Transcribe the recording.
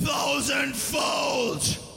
thousandfold.